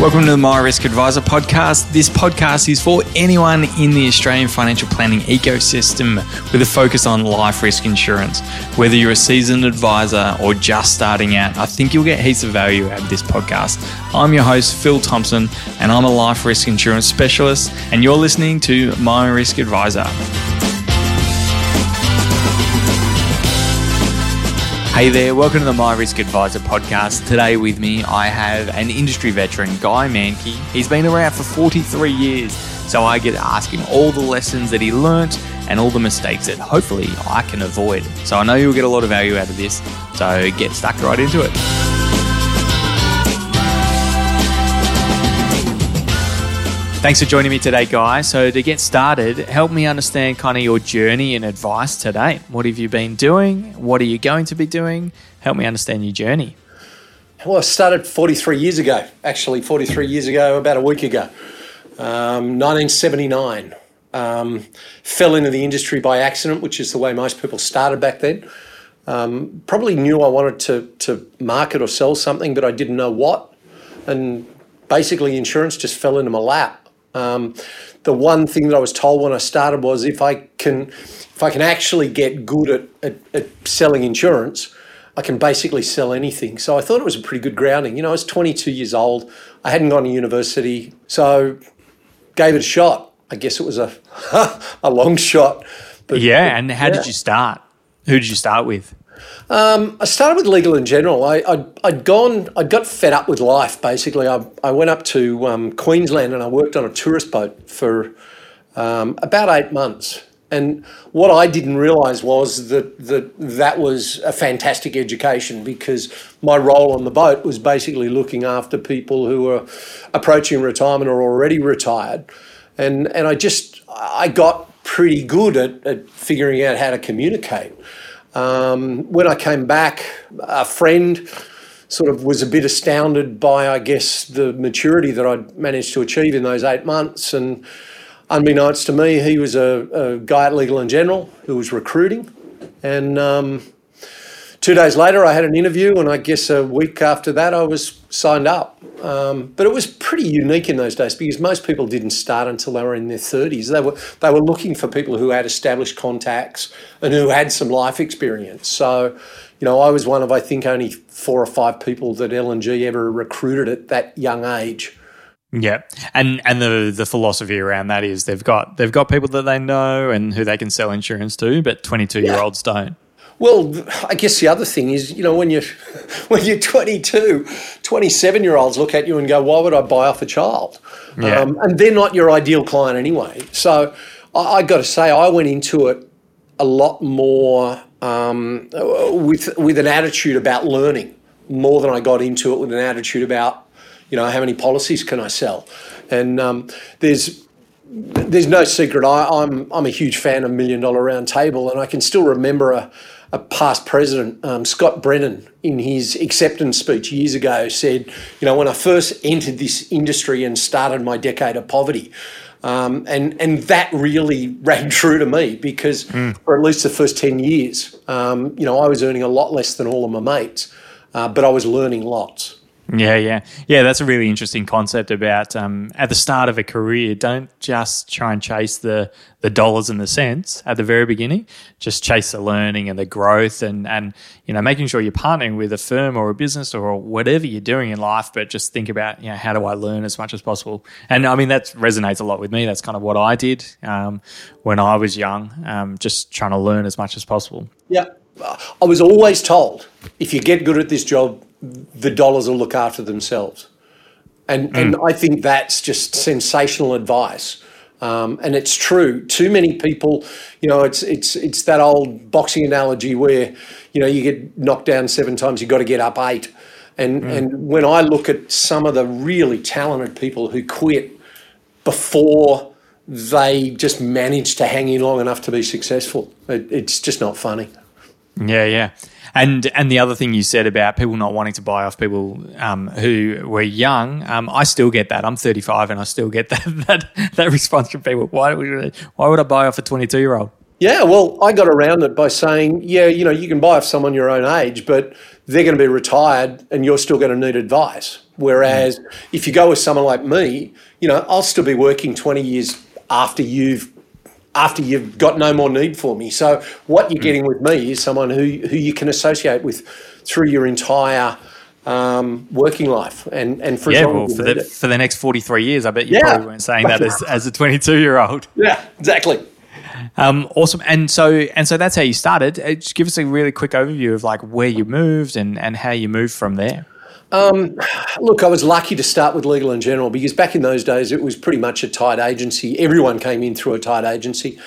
Welcome to the My Risk Adviser podcast. This podcast is for anyone in the Australian financial planning ecosystem with a focus on life risk insurance. Whether you're a seasoned advisor or just starting out, I think you'll get heaps of value out of this podcast. I'm your host, Phil Thompson, and I'm a life risk insurance specialist, and you're listening to My Risk Adviser. Hey there, welcome to the My Risk Adviser podcast. Today with me, I have an industry veteran, Guy Mankey. He's been around for 43 years, so I get to ask him all the lessons that he learnt and all the mistakes that hopefully I can avoid. So I know you'll get a lot of value out of this, so get stuck right into it. Thanks for joining me today, guys. So, to get started, help me understand kind of your journey and advice today. What have you been doing? What are you going to be doing? Help me understand your journey. Well, I started 43 years ago, actually, 43 years ago, about a week ago, um, 1979. Um, fell into the industry by accident, which is the way most people started back then. Um, probably knew I wanted to, to market or sell something, but I didn't know what. And basically, insurance just fell into my lap. Um, the one thing that I was told when I started was if I can, if I can actually get good at, at, at selling insurance, I can basically sell anything. So I thought it was a pretty good grounding. You know, I was 22 years old. I hadn't gone to university, so gave it a shot. I guess it was a a long shot. But, yeah, and how yeah. did you start? Who did you start with? Um, I started with Legal and General. I, I'd, I'd, gone, I'd got fed up with life. Basically, I, I went up to um, Queensland and I worked on a tourist boat for um, about eight months. And what I didn't realise was that, that that was a fantastic education because my role on the boat was basically looking after people who were approaching retirement or already retired. And, and I just, I got pretty good at, at figuring out how to communicate. Um, when I came back, a friend sort of was a bit astounded by, I guess, the maturity that I'd managed to achieve in those eight months. And unbeknownst to me, he was a, a guy at Legal and General who was recruiting. And um, two days later, I had an interview, and I guess a week after that, I was signed up. Um, but it was pretty unique in those days because most people didn't start until they were in their 30s. They were, they were looking for people who had established contacts and who had some life experience. So, you know, I was one of, I think, only four or five people that L&G ever recruited at that young age. Yeah, and and the the philosophy around that is they've got they've got people that they know and who they can sell insurance to, but twenty two year olds don't. Well, I guess the other thing is, you know, when you're when you're 22, 27 year olds look at you and go, "Why would I buy off a child?" Yeah. Um, and they're not your ideal client anyway. So I, I got to say, I went into it a lot more um, with with an attitude about learning more than I got into it with an attitude about, you know, how many policies can I sell? And um, there's there's no secret. I, I'm I'm a huge fan of Million Dollar Round Table, and I can still remember a a past president, um, Scott Brennan, in his acceptance speech years ago, said, You know, when I first entered this industry and started my decade of poverty, um, and and that really rang true to me because mm. for at least the first ten years, um, you know, I was earning a lot less than all of my mates, uh, but I was learning lots. Yeah, yeah, yeah. That's a really interesting concept about um, at the start of a career. Don't just try and chase the the dollars and the cents at the very beginning. Just chase the learning and the growth, and and you know making sure you're partnering with a firm or a business or whatever you're doing in life. But just think about you know how do I learn as much as possible. And I mean that resonates a lot with me. That's kind of what I did um, when I was young. Um, just trying to learn as much as possible. Yeah, I was always told if you get good at this job the dollars will look after themselves. And, mm. and I think that's just sensational advice. Um, and it's true. Too many people, you know, it's it's it's that old boxing analogy where, you know, you get knocked down seven times, you've got to get up eight. And mm. and when I look at some of the really talented people who quit before they just manage to hang in long enough to be successful, it, it's just not funny. Yeah, yeah. And and the other thing you said about people not wanting to buy off people um, who were young, um, I still get that. I'm 35 and I still get that that, that response from people. Why would why would I buy off a 22 year old? Yeah, well, I got around it by saying, yeah, you know, you can buy off someone your own age, but they're going to be retired and you're still going to need advice. Whereas mm. if you go with someone like me, you know, I'll still be working 20 years after you've after you've got no more need for me. So what you're mm. getting with me is someone who who you can associate with through your entire um, working life and and for yeah, well, for the, for the next 43 years, I bet you yeah. probably weren't saying that as, as a 22 year old. Yeah, exactly. Um, awesome. And so and so that's how you started. Uh, just give us a really quick overview of like where you moved and and how you moved from there. Um, look, I was lucky to start with Legal and General because back in those days it was pretty much a tight agency. Everyone came in through a tight agency.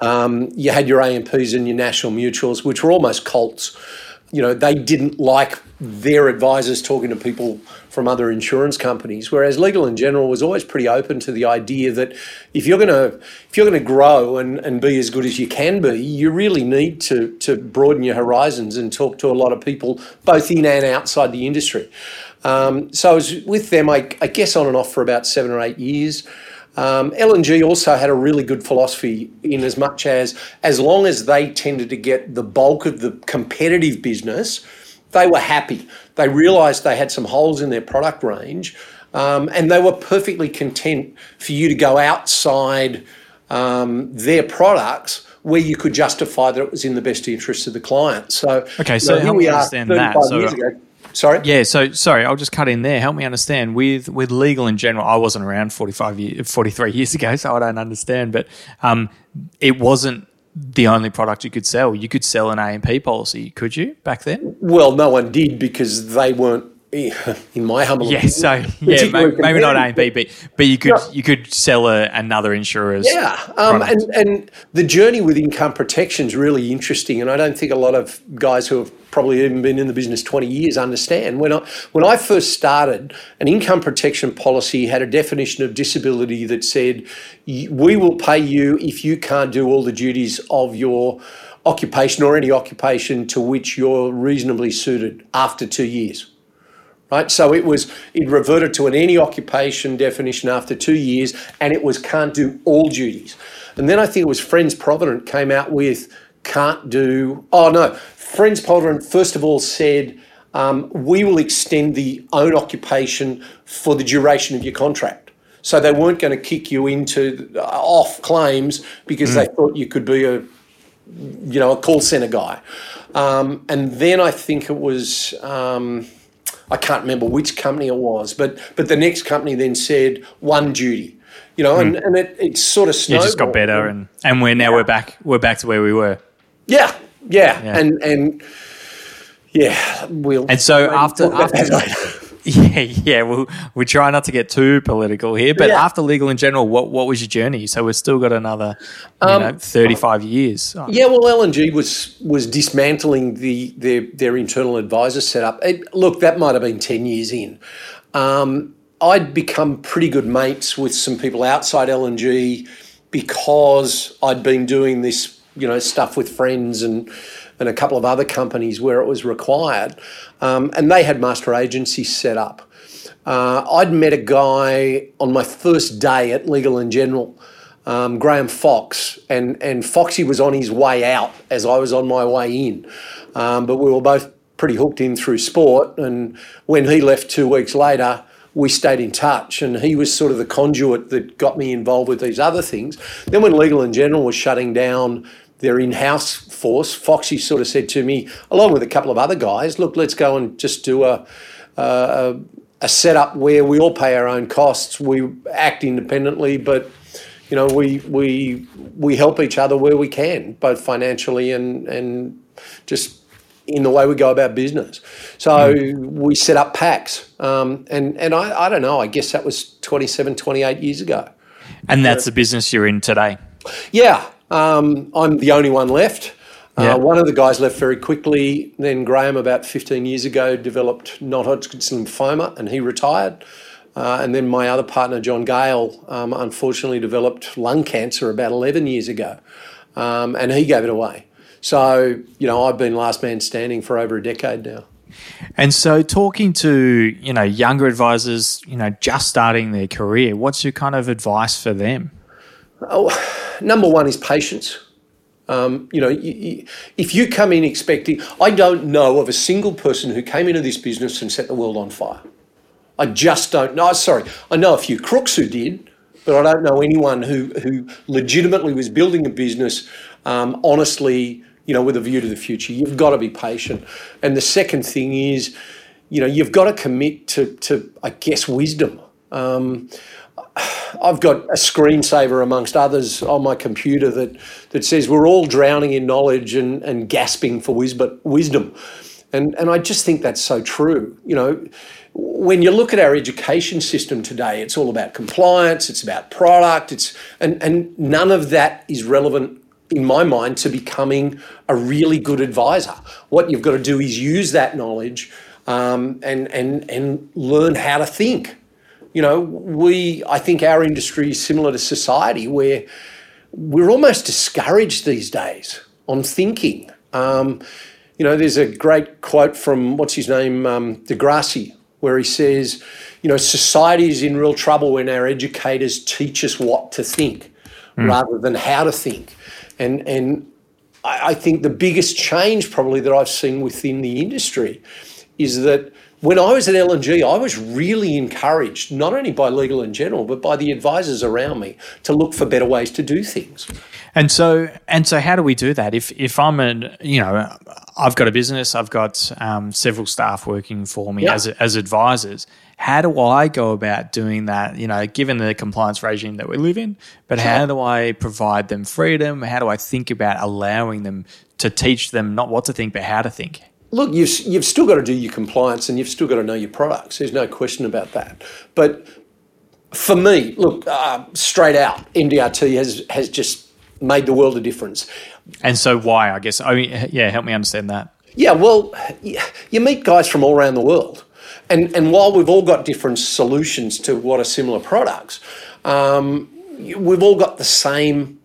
Um, you had your AMPs and your national mutuals, which were almost cults you know, they didn't like their advisors talking to people from other insurance companies. Whereas Legal and General was always pretty open to the idea that if you're gonna if you're gonna grow and, and be as good as you can be, you really need to to broaden your horizons and talk to a lot of people both in and outside the industry. Um, so I was with them, I, I guess, on and off for about seven or eight years. Um, L&G also had a really good philosophy in as much as as long as they tended to get the bulk of the competitive business, they were happy. They realised they had some holes in their product range, um, and they were perfectly content for you to go outside um, their products where you could justify that it was in the best interest of the client. So, okay, so you know, here we are, that. So, years ago Sorry. Yeah. So sorry, I'll just cut in there. Help me understand with with Legal and General. I wasn't around forty five years, forty three years ago, so I don't understand. But um, it wasn't the only product you could sell. You could sell an AMP policy, could you back then? Well, no one did because they weren't in my humble yeah, so yeah, maybe, maybe, not AMP, but but you could no. you could sell a, another insurer's yeah, um, and and the journey with income protection is really interesting, and I don't think a lot of guys who have probably even been in the business twenty years understand. When I when I first started, an income protection policy had a definition of disability that said we will pay you if you can't do all the duties of your occupation or any occupation to which you're reasonably suited after two years right? So it was it reverted to an any occupation definition after two years, and it was can't do all duties. And then I think it was Friends Provident came out with can't do. Oh no, Friends Provident first of all said. Um, we will extend the own occupation for the duration of your contract. So they weren't going to kick you into uh, off claims because mm. they thought you could be a, you know, a call center guy. Um, and then I think it was um, I can't remember which company it was, but but the next company then said one duty. You know, and, hmm. and it, it sort of snowballed. It just got better, and, and we're now yeah. we're back we're back to where we were. Yeah, yeah, yeah. and and yeah, we'll. And so after after Yeah, yeah. Well, we try not to get too political here, but yeah. after Legal and General, what what was your journey? So we've still got another, you um, know, thirty five years. Yeah, well, L&G was was dismantling the their their internal advisor setup. It, look, that might have been ten years in. Um, I'd become pretty good mates with some people outside L&G because I'd been doing this, you know, stuff with friends and and a couple of other companies where it was required. Um, and they had master agencies set up. Uh, I'd met a guy on my first day at Legal and General, um, Graham Fox, and, and Foxy was on his way out as I was on my way in. Um, but we were both pretty hooked in through sport. And when he left two weeks later, we stayed in touch, and he was sort of the conduit that got me involved with these other things. Then, when Legal and General was shutting down their in-house force, Foxy sort of said to me, along with a couple of other guys, "Look, let's go and just do a a, a setup where we all pay our own costs. We act independently, but." You know, we we we help each other where we can, both financially and and just in the way we go about business. So mm. we set up packs. Um, and, and I, I don't know, I guess that was 27, 28 years ago. And that's the business you're in today? Yeah. Um, I'm the only one left. Uh, one of the guys left very quickly. Then Graham, about 15 years ago, developed non-Hodgkin's lymphoma, and he retired. Uh, and then my other partner, John Gale, um, unfortunately developed lung cancer about 11 years ago, um, and he gave it away. So, you know, I've been last man standing for over a decade now. And so, talking to you know younger advisors, you know, just starting their career, what's your kind of advice for them? Oh, number one is patience. Um, you know, if you come in expecting, I don't know of a single person who came into this business and set the world on fire. I just don't know. Sorry, I know a few crooks who did, but I don't know anyone who who legitimately was building a business um, honestly. You know, with a view to the future. You've got to be patient. And the second thing is, you know, you've got to commit to, to I guess, wisdom. Um, I've got a screensaver amongst others on my computer that, that says we're all drowning in knowledge and, and gasping for wisdom. And, and I just think that's so true. You know, when you look at our education system today, it's all about compliance, it's about product, it's and, and none of that is relevant in my mind to becoming a really good advisor. What you've got to do is use that knowledge um, and and and learn how to think you know, we, I think our industry is similar to society where we're almost discouraged these days on thinking. Um, you know, there's a great quote from what's his name, um, deGrasse, where he says, you know, society is in real trouble when our educators teach us what to think mm. rather than how to think. And, and I, I think the biggest change probably that I've seen within the industry is that when I was at L&G, I was really encouraged, not only by Legal and General, but by the advisors around me to look for better ways to do things. And so, and so, how do we do that? If if I'm an, you know, I've got a business, I've got um, several staff working for me yep. as as advisors. How do I go about doing that? You know, given the compliance regime that we live in, but sure. how do I provide them freedom? How do I think about allowing them to teach them not what to think, but how to think? Look, you've, you've still got to do your compliance and you've still got to know your products. There's no question about that. But for me, look, uh, straight out, MDRT has, has just made the world a difference. And so, why? I guess. I mean, yeah, help me understand that. Yeah, well, you meet guys from all around the world. And, and while we've all got different solutions to what are similar products, um, we've all got the same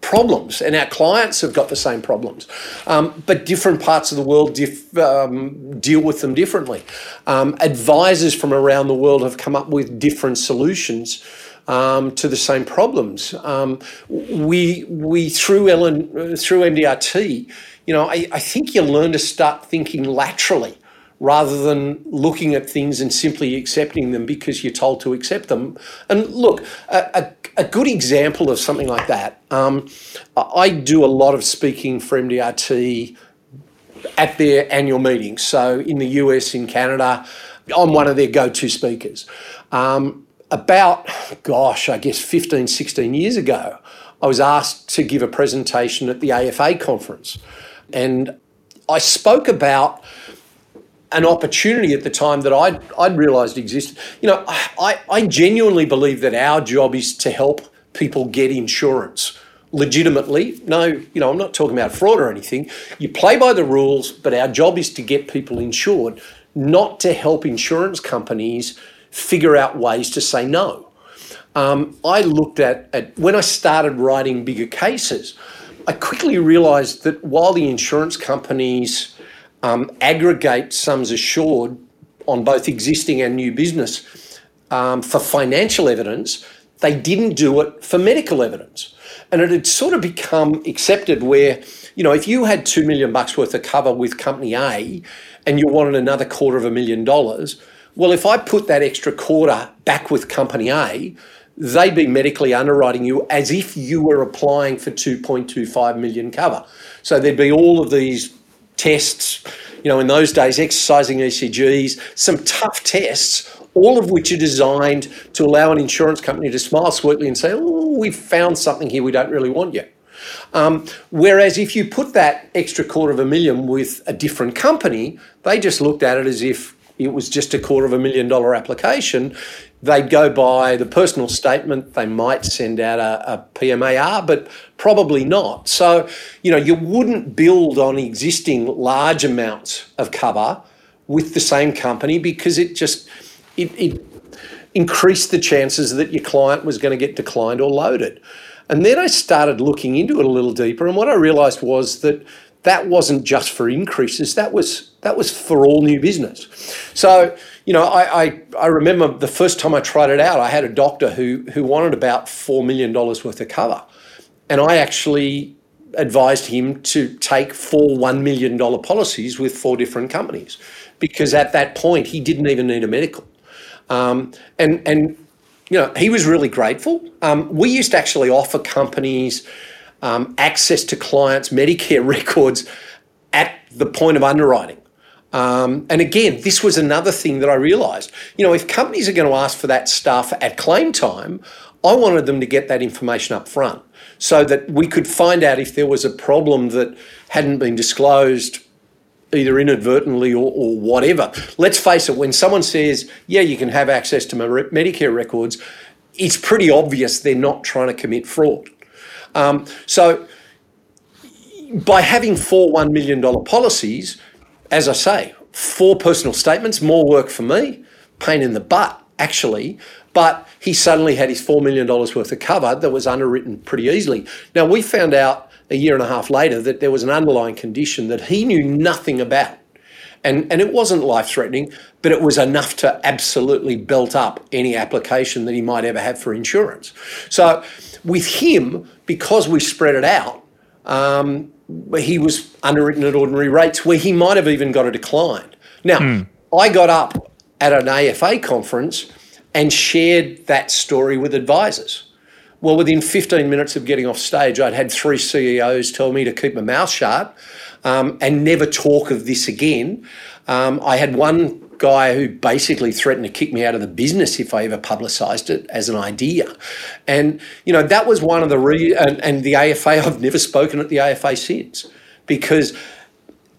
problems, and our clients have got the same problems, um, but different parts of the world dif- um, deal with them differently. Um, advisors from around the world have come up with different solutions. Um, to the same problems, um, we we through Ellen through MDRT, you know, I, I think you learn to start thinking laterally rather than looking at things and simply accepting them because you're told to accept them. And look, a, a, a good example of something like that, um, I do a lot of speaking for MDRT at their annual meetings. So in the US, in Canada, I'm one of their go to speakers. Um, about, gosh, I guess 15, 16 years ago, I was asked to give a presentation at the AFA conference. And I spoke about an opportunity at the time that I'd, I'd realised existed. You know, I, I genuinely believe that our job is to help people get insurance legitimately. No, you know, I'm not talking about fraud or anything. You play by the rules, but our job is to get people insured, not to help insurance companies figure out ways to say no. Um, I looked at, at when I started writing bigger cases, I quickly realised that while the insurance companies um, aggregate sums assured on both existing and new business um, for financial evidence, they didn't do it for medical evidence. And it had sort of become accepted where, you know, if you had two million bucks worth of cover with company A and you wanted another quarter of a million dollars, well, if I put that extra quarter back with company A, they'd be medically underwriting you as if you were applying for 2.25 million cover. So there'd be all of these tests, you know, in those days, exercising ECGs, some tough tests, all of which are designed to allow an insurance company to smile sweetly and say, oh, we've found something here, we don't really want you. Um, whereas if you put that extra quarter of a million with a different company, they just looked at it as if it was just a quarter of a million dollar application they'd go by the personal statement. They might send out a, a, PMAR, but probably not. So, you know, you wouldn't build on existing large amounts of cover with the same company because it just it, it increased the chances that your client was going to get declined or loaded. And then I started looking into it a little deeper, and what I realised was that that wasn't just for increases. That was that was for all new business. So you know, I, I, I remember the first time I tried it out, I had a doctor who who wanted about four million dollars worth of cover, and I actually advised him to take four $1 million policies with four different companies because at that point he didn't even need a medical. Um, and, and, you know, he was really grateful. Um, we used to actually offer companies um, access to clients' Medicare records at the point of underwriting. Um, and again, this was another thing that I realised. You know, if companies are going to ask for that stuff at claim time, I wanted them to get that information up front so that we could find out if there was a problem that hadn't been disclosed either inadvertently or, or, whatever. Let's face it, when someone says, yeah, you can have access to my Medicare records, it's pretty obvious they're not trying to commit fraud. Um, so by having four $1 million policies, as I say, four personal statements, more work for me, pain in the butt, actually. But he suddenly had his $4 million worth of cover that was underwritten pretty easily. Now, we found out a year and a half later that there was an underlying condition that he knew nothing about. And, and it wasn't life threatening, but it was enough to absolutely belt up any application that he might ever have for insurance. So, with him, because we spread it out, um, he was underwritten at ordinary rates where he might have even got a decline. Now, mm. I got up at an AFA conference and shared that story with advisors. Well, within 15 minutes of getting off stage, I'd had three CEOs tell me to keep my mouth shut um, and never talk of this again. Um, I had one guy who basically threatened to kick me out of the business if I ever publicised it as an idea. And, you know, that was one of the, re- and, and the AFA, I've never spoken at the AFA since because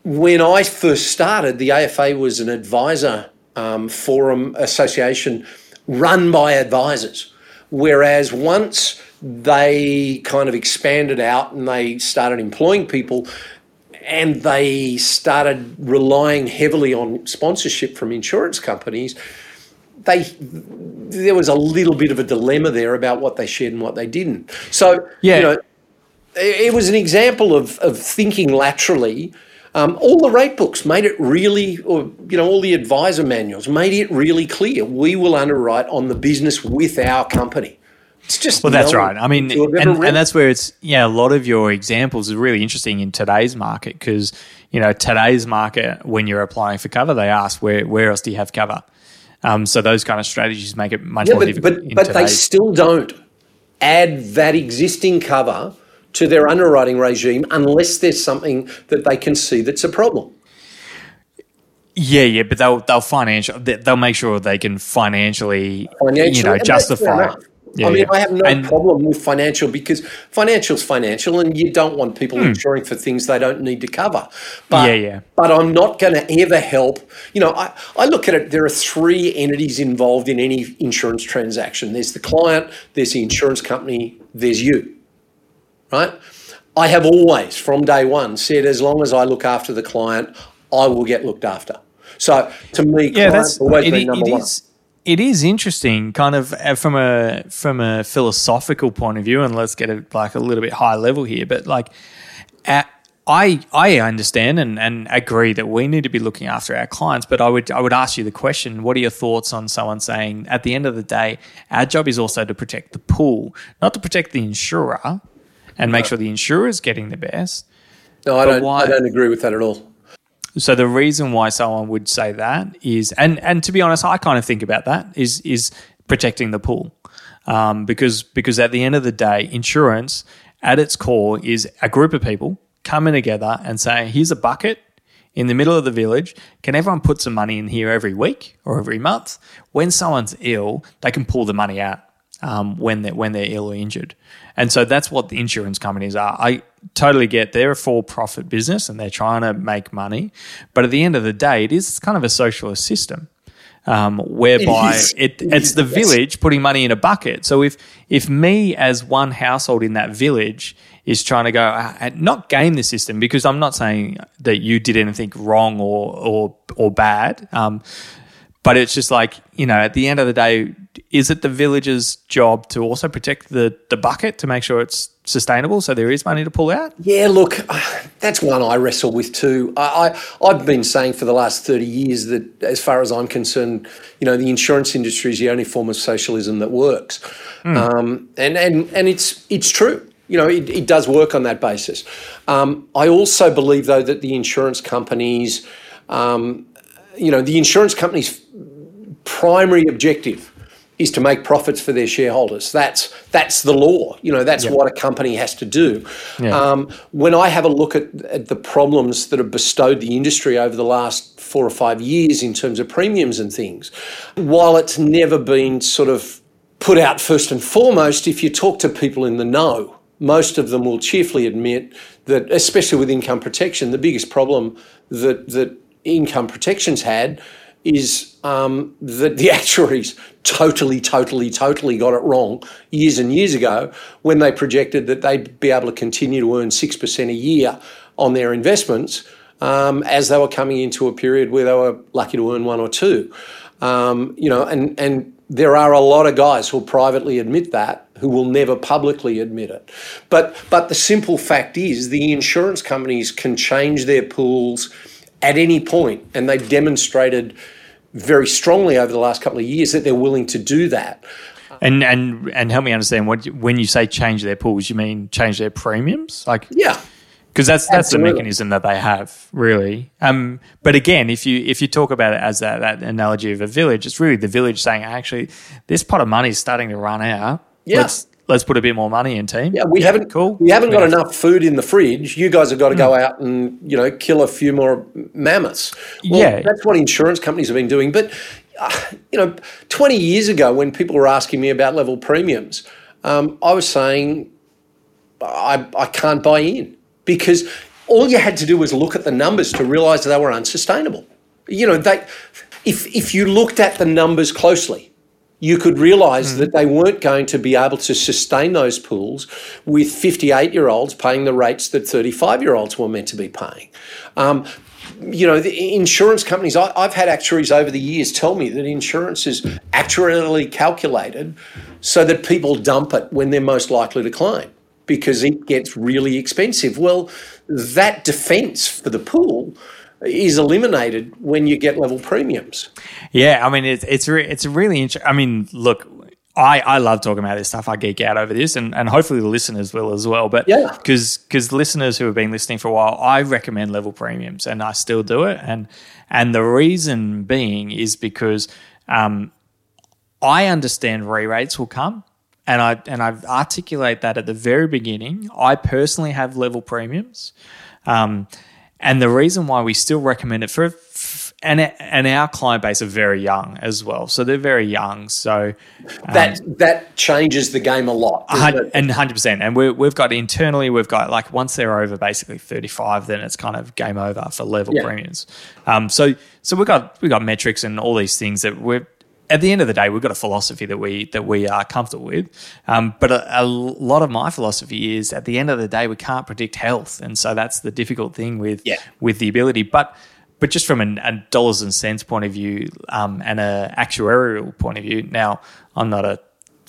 when I first started, the AFA was an advisor um, forum association run by advisors. Whereas once they kind of expanded out and they started employing people, and they started relying heavily on sponsorship from insurance companies, they there was a little bit of a dilemma there about what they shared and what they didn't. So yeah. you know, it was an example of of thinking laterally. Um, all the rate books made it really, or you know, all the advisor manuals made it really clear. We will underwrite on the business with our company. It's just well, that's right. I mean, and, and that's where it's yeah. A lot of your examples are really interesting in today's market because you know today's market when you're applying for cover, they ask where where else do you have cover. Um, so those kind of strategies make it much yeah, more but, difficult. But, but they still don't add that existing cover to their underwriting regime unless there's something that they can see that's a problem. Yeah, yeah, but they'll they'll financial they'll make sure they can financially, financially you know justify. Yeah, I mean, yeah. I have no and, problem with financial because financial's financial, and you don't want people hmm. insuring for things they don't need to cover. But, yeah, yeah. But I'm not going to ever help. You know, I, I look at it. There are three entities involved in any insurance transaction. There's the client, there's the insurance company, there's you. Right. I have always, from day one, said as long as I look after the client, I will get looked after. So to me, yeah, that's always it, been number it one. Is, it is interesting, kind of uh, from a from a philosophical point of view, and let's get it like a little bit high level here. But like, at, I I understand and, and agree that we need to be looking after our clients. But I would I would ask you the question: What are your thoughts on someone saying at the end of the day, our job is also to protect the pool, not to protect the insurer, and make sure the insurer is getting the best. No, I don't. Why, I don't agree with that at all. So the reason why someone would say that is, and and to be honest, I kind of think about that is is protecting the pool, um, because because at the end of the day, insurance at its core is a group of people coming together and saying, here's a bucket in the middle of the village. Can everyone put some money in here every week or every month? When someone's ill, they can pull the money out um, when they're when they're ill or injured. And so that's what the insurance companies are. I totally get they're a for profit business and they're trying to make money. But at the end of the day, it is kind of a socialist system. Um, whereby it, it, it's the village putting money in a bucket. So if if me as one household in that village is trying to go uh, not game the system because I'm not saying that you did anything wrong or or or bad. Um, but it's just like, you know, at the end of the day, is it the village's job to also protect the, the bucket to make sure it's sustainable so there is money to pull out? Yeah, look, that's one I wrestle with too. I, I, I've been saying for the last 30 years that, as far as I'm concerned, you know, the insurance industry is the only form of socialism that works. Mm. Um, and, and, and it's, it's true. you know, it, it does work on that basis. Um, I also believe, though, that the insurance companies, um, you know, the insurance companies' primary objective is to make profits for their shareholders. That's that's the law. You know, that's yep. what a company has to do. Yeah. Um, when I have a look at, at, the problems that have bestowed the industry over the last four or five years in terms of premiums and things, while it's never been sort of put out first and foremost, if you talk to people in the know, most of them will cheerfully admit that, especially with income protection, the biggest problem that that income protection's had is um, that the actuaries totally, totally, totally got it wrong years and years ago when they projected that they'd be able to continue to earn 6% a year on their investments um, as they were coming into a period where they were lucky to earn one or two. Um, you know, and, and there are a lot of guys who'll privately admit that who will never publicly admit it. But, but the simple fact is the insurance companies can change their pools – at any point, and they've demonstrated very strongly over the last couple of years that they're willing to do that. And and and help me understand what when you say change their pools, you mean change their premiums, like yeah, because that's that's Absolutely. the mechanism that they have really. Um, but again, if you if you talk about it as that, that analogy of a village, it's really the village saying actually this pot of money is starting to run out. Yeah. Let's put a bit more money in team. Yeah, we haven't cool. We haven't got enough food in the fridge. You guys have got to go hmm. out and you know kill a few more mammoths. Well, yeah, that's what insurance companies have been doing. But uh, you know, twenty years ago, when people were asking me about level premiums, um, I was saying I, I can't buy in because all you had to do was look at the numbers to realise that they were unsustainable. You know, they if if you looked at the numbers closely you could realise mm. that they weren't going to be able to sustain those pools with 58 year olds paying the rates that 35 year olds were meant to be paying. Um, you know, the insurance companies, I, have had actuaries over the years tell me that insurance is actuarially calculated so that people dump it when they're most likely to claim because it gets really expensive. Well, that defence for the pool is eliminated when you get level premiums. Yeah, I mean it's it's re- it's really interesting. I mean, look, I, I love talking about this stuff. I geek out over this, and, and hopefully the listeners will as well. But yeah, because because listeners who have been listening for a while, I recommend level premiums, and I still do it. And and the reason being is because um, I understand re-rates will come, and I and I articulate that at the very beginning. I personally have level premiums. Um, and the reason why we still recommend it for, and and our client base are very young as well, so they're very young. So um, that that changes the game a lot, and hundred percent. And we we've got internally, we've got like once they're over basically thirty five, then it's kind of game over for level yeah. premiums. Um, so so we've got we got metrics and all these things that we're at the end of the day, we've got a philosophy that we that we are comfortable with. Um, but a, a, lot of my philosophy is, at the end of the day, we can't predict health, and so that's the difficult thing with yeah. with the ability. But but just from an, a dollars and cents point of view um, and a actuarial point of view, now I'm not a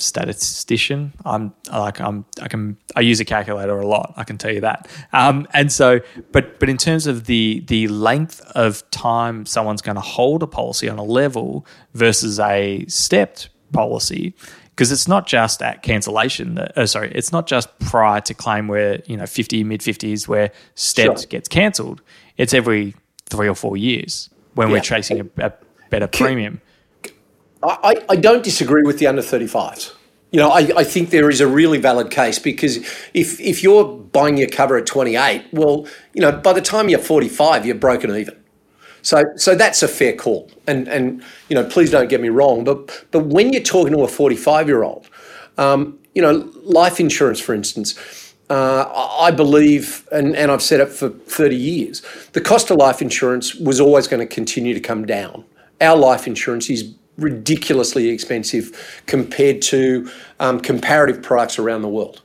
statistician. I'm like I'm I can I use a calculator a lot. I can tell you that. Um, and so, but but in terms of the the length of time someone's going to hold a policy on a level versus a stepped policy, because it's not just at cancellation. That, uh, sorry, it's not just prior to claim where you know fifty mid fifties where stepped sure. gets cancelled. It's every three or four years when yeah. we're chasing a, a better premium. I, I don't disagree with the under 35s. You know, I, I think there is a really valid case because if if you're buying your cover at 28, well, you know, by the time you're 45, you're broken even. So so that's a fair call. And and you know, please don't get me wrong, but but when you're talking to a 45 year old, um, you know, life insurance, for instance, uh, I believe, and, and I've said it for 30 years, the cost of life insurance was always going to continue to come down. Our life insurance is ridiculously expensive compared to um, comparative products around the world.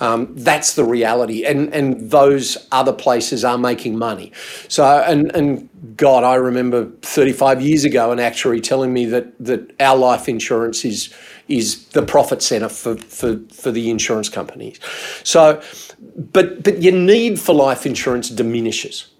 Um, that's the reality, and and those other places are making money. So and and God, I remember 35 years ago an actuary telling me that that our life insurance is is the profit center for for for the insurance companies. So, but but your need for life insurance diminishes,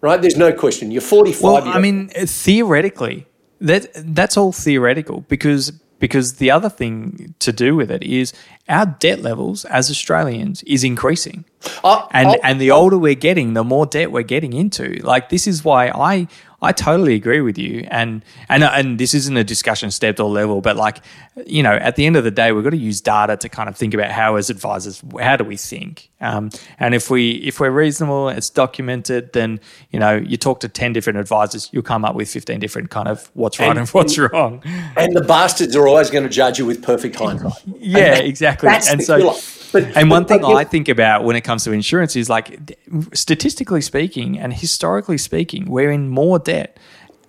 right? There's no question. You're 45. Well, I mean, theoretically, that that's all theoretical because because the other thing to do with it is our debt levels as Australians is increasing. I- and I- and the older we're getting, the more debt we're getting into. Like this is why I I totally agree with you. And and and this isn't a discussion stepped or level, but like you know, at the end of the day, we've got to use data to kind of think about how as advisors, how do we think? Um, and if we if we're reasonable, it's documented, then you know, you talk to ten different advisors, you'll come up with fifteen different kind of what's right and, and what's wrong. And the bastards are always going to judge you with perfect hindsight. Yeah, exactly. and so. Killer. But, and one thing I think about when it comes to insurance is like, statistically speaking and historically speaking, we're in more debt.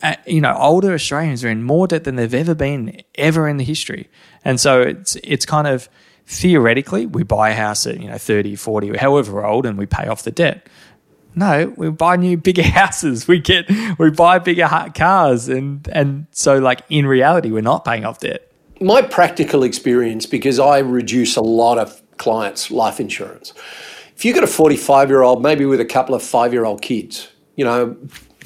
Uh, you know, older Australians are in more debt than they've ever been ever in the history. And so it's it's kind of theoretically we buy a house at you know 30, 40, however old, and we pay off the debt. No, we buy new bigger houses. We get we buy bigger cars, and and so like in reality, we're not paying off debt. My practical experience, because I reduce a lot of clients' life insurance. If you've got a 45 year old, maybe with a couple of five year old kids, you know,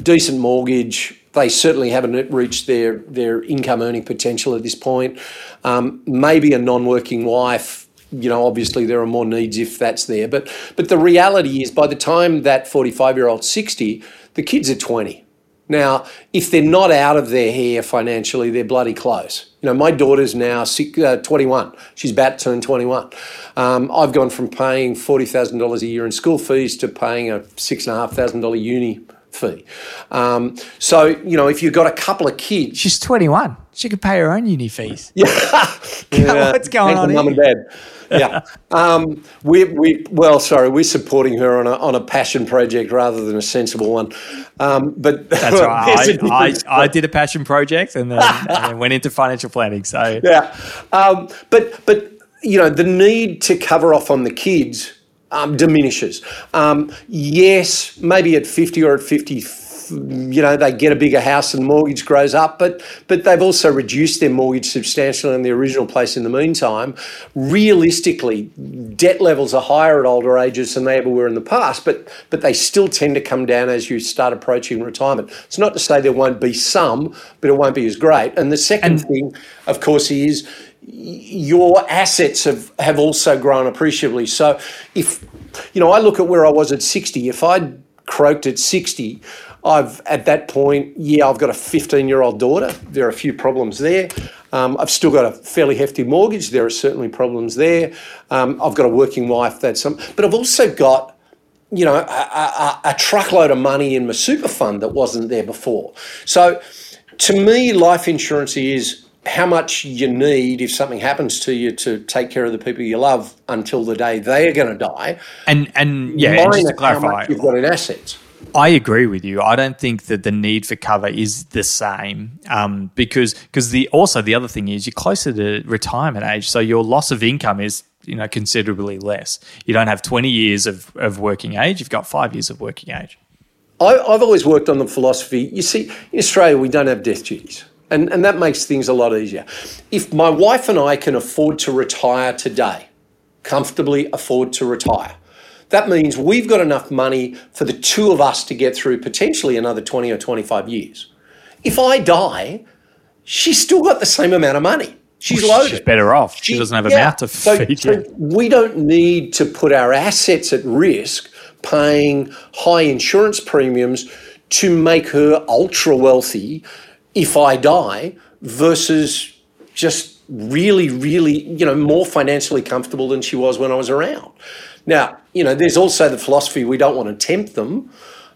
decent mortgage, they certainly haven't reached their, their income earning potential at this point. Um, maybe a non working wife, you know, obviously there are more needs if that's there. But, but the reality is, by the time that 45 year old's 60, the kids are 20. Now, if they're not out of their hair financially, they're bloody close. You know, my daughter's now six, uh, 21. She's about to turn 21. Um, I've gone from paying $40,000 a year in school fees to paying a $6,500 uni fee. Um, so, you know, if you've got a couple of kids. She's 21. She could pay her own uni fees. Yeah. yeah. What's going on? Mum and dad. Yeah. Um, we, we, well, sorry, we're supporting her on a, on a passion project rather than a sensible one. Um, but that's right. I, I, I, did a passion project and then, and then, went into financial planning. So, yeah. Um, but, but, you know, the need to cover off on the kids um, diminishes. Um, yes, maybe at 50 or at 50 you know they get a bigger house and mortgage grows up but but they've also reduced their mortgage substantially in the original place in the meantime. Realistically debt levels are higher at older ages than they ever were in the past but but they still tend to come down as you start approaching retirement. It's not to say there won't be some but it won't be as great. And the second and, thing of course is your assets have, have also grown appreciably. So if, you know, I look at where I was at 60, if I'd croaked at 60, I've at that point, yeah, I've got a 15 year old daughter. There are a few problems there. Um, I've still got a fairly hefty mortgage. There are certainly problems there. Um, I've got a working wife. That's some, but I've also got, you know, a, a, a truckload of money in my super fund that wasn't there before. So, to me, life insurance is how much you need if something happens to you to take care of the people you love until the day they are going to die. And and yeah, and just to clarify, you've got in assets. I agree with you. I don't think that the need for cover is the same um, because because the also the other thing is you're closer to retirement age, so your loss of income is you know considerably less. You don't have 20 years of, of working age; you've got five years of working age. I, I've always worked on the philosophy. You see, in Australia, we don't have death duties. And, and that makes things a lot easier. If my wife and I can afford to retire today, comfortably afford to retire, that means we've got enough money for the two of us to get through potentially another 20 or 25 years. If I die, she's still got the same amount of money. She's loaded. She's better off. She, she doesn't have a yeah. mouth to feed so, so we don't need to put our assets at risk paying high insurance premiums to make her ultra wealthy if I die versus just really, really, you know, more financially comfortable than she was when I was around. Now, you know, there's also the philosophy we don't want to tempt them.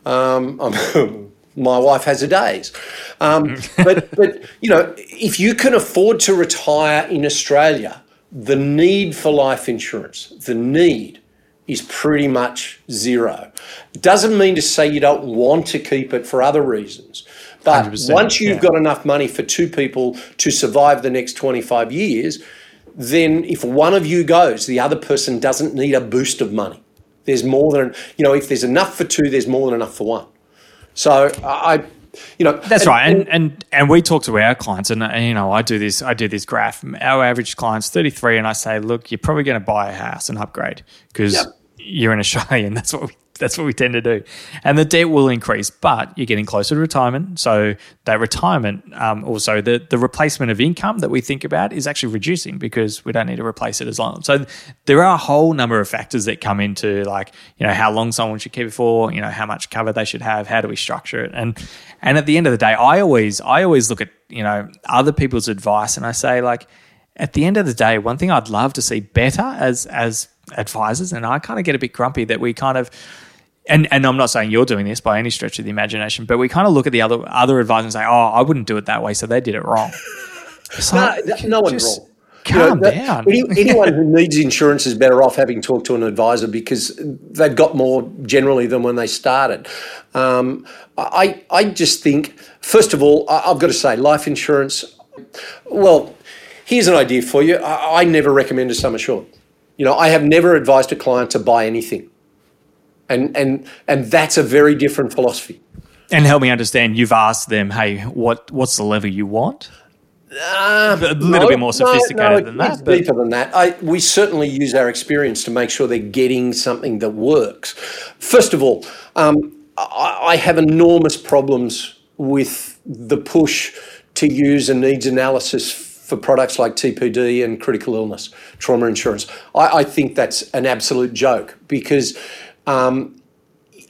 Um, my wife has her days. Um, but, but, you know, if you can afford to retire in Australia, the need for life insurance, the need is pretty much zero. Doesn't mean to say you don't want to keep it for other reasons. But once you've yeah. got enough money for two people to survive the next 25 years, then if one of you goes, the other person doesn't need a boost of money. There's more than, you know, if there's enough for two, there's more than enough for one. So I, you know, that's and, right. And, and and we talk to our clients, and, and, you know, I do this. I do this graph. Our average client's 33, and I say, look, you're probably going to buy a house and upgrade because yep. you're in Australia, and that's what we That's what we tend to do. And the debt will increase, but you're getting closer to retirement. So that retirement, um, also the, the replacement of income that we think about is actually reducing because we don't need to replace it as long. So there are a whole number of factors that come into like, you know, how long someone should keep it for, you know, how much cover they should have, how do we structure it? And and at the end of the day, I always I always look at, you know, other people's advice and I say like, at the end of the day, one thing I'd love to see better as as advisors, and I kind of get a bit grumpy that we kind of and and I'm not saying you're doing this by any stretch of the imagination, but we kind of look at the other other advisors and say, "Oh, I wouldn't do it that way," so they did it wrong. no, no one's wrong. Calm you know, down. Any, anyone who needs insurance is better off having talked to an advisor because they've got more generally than when they started. Um, I I just think, first of all, I've got to say, life insurance. Well, here's an idea for you. I, I never recommend a sum assured. You know, I have never advised a client to buy anything. And and and that's a very different philosophy. And help me understand, you've asked them, hey, what what's the level you want? Uh, a little no, bit more sophisticated no, than that. But. Deeper than that. I, we certainly use our experience to make sure they're getting something that works. First of all, um, I, I have enormous problems with the push to use a needs analysis for products like TPD and critical illness, trauma insurance. I, I think that's an absolute joke because um,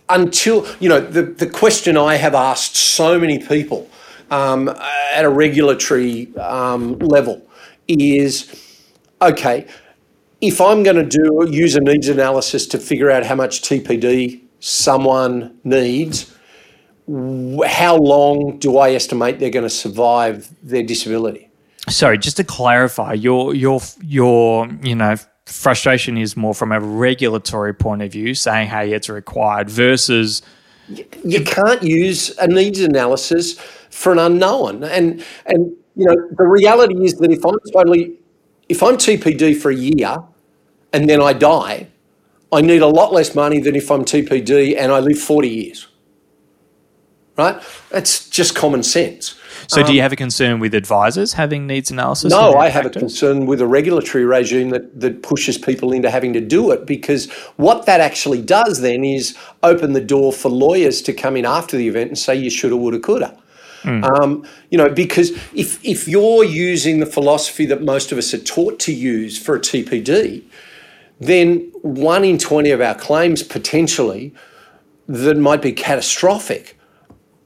until, you know, the, the question I have asked so many people um, at a regulatory um, level is okay, if I'm going to do a user needs analysis to figure out how much TPD someone needs, how long do I estimate they're going to survive their disability? sorry, just to clarify, your your your you know frustration is more from a regulatory point of view, saying hey, it's required versus you can't use a needs analysis for an unknown, and and you know the reality is that if I'm totally if I'm TPD for a year and then I die, I need a lot less money than if I'm TPD and I live 40 years. Right? That's just common sense. So, um, do you um, have a concern with advisors having needs analysis? No, I have a concern with a regulatory regime that, that pushes people into having to do it because what that actually does then is open the door for lawyers to come in after the event and say you shoulda, woulda, coulda. Mm. Um, you know, because if if you're using the philosophy that most of us are taught to use for a TPD, then one in twenty of our claims potentially that might be catastrophic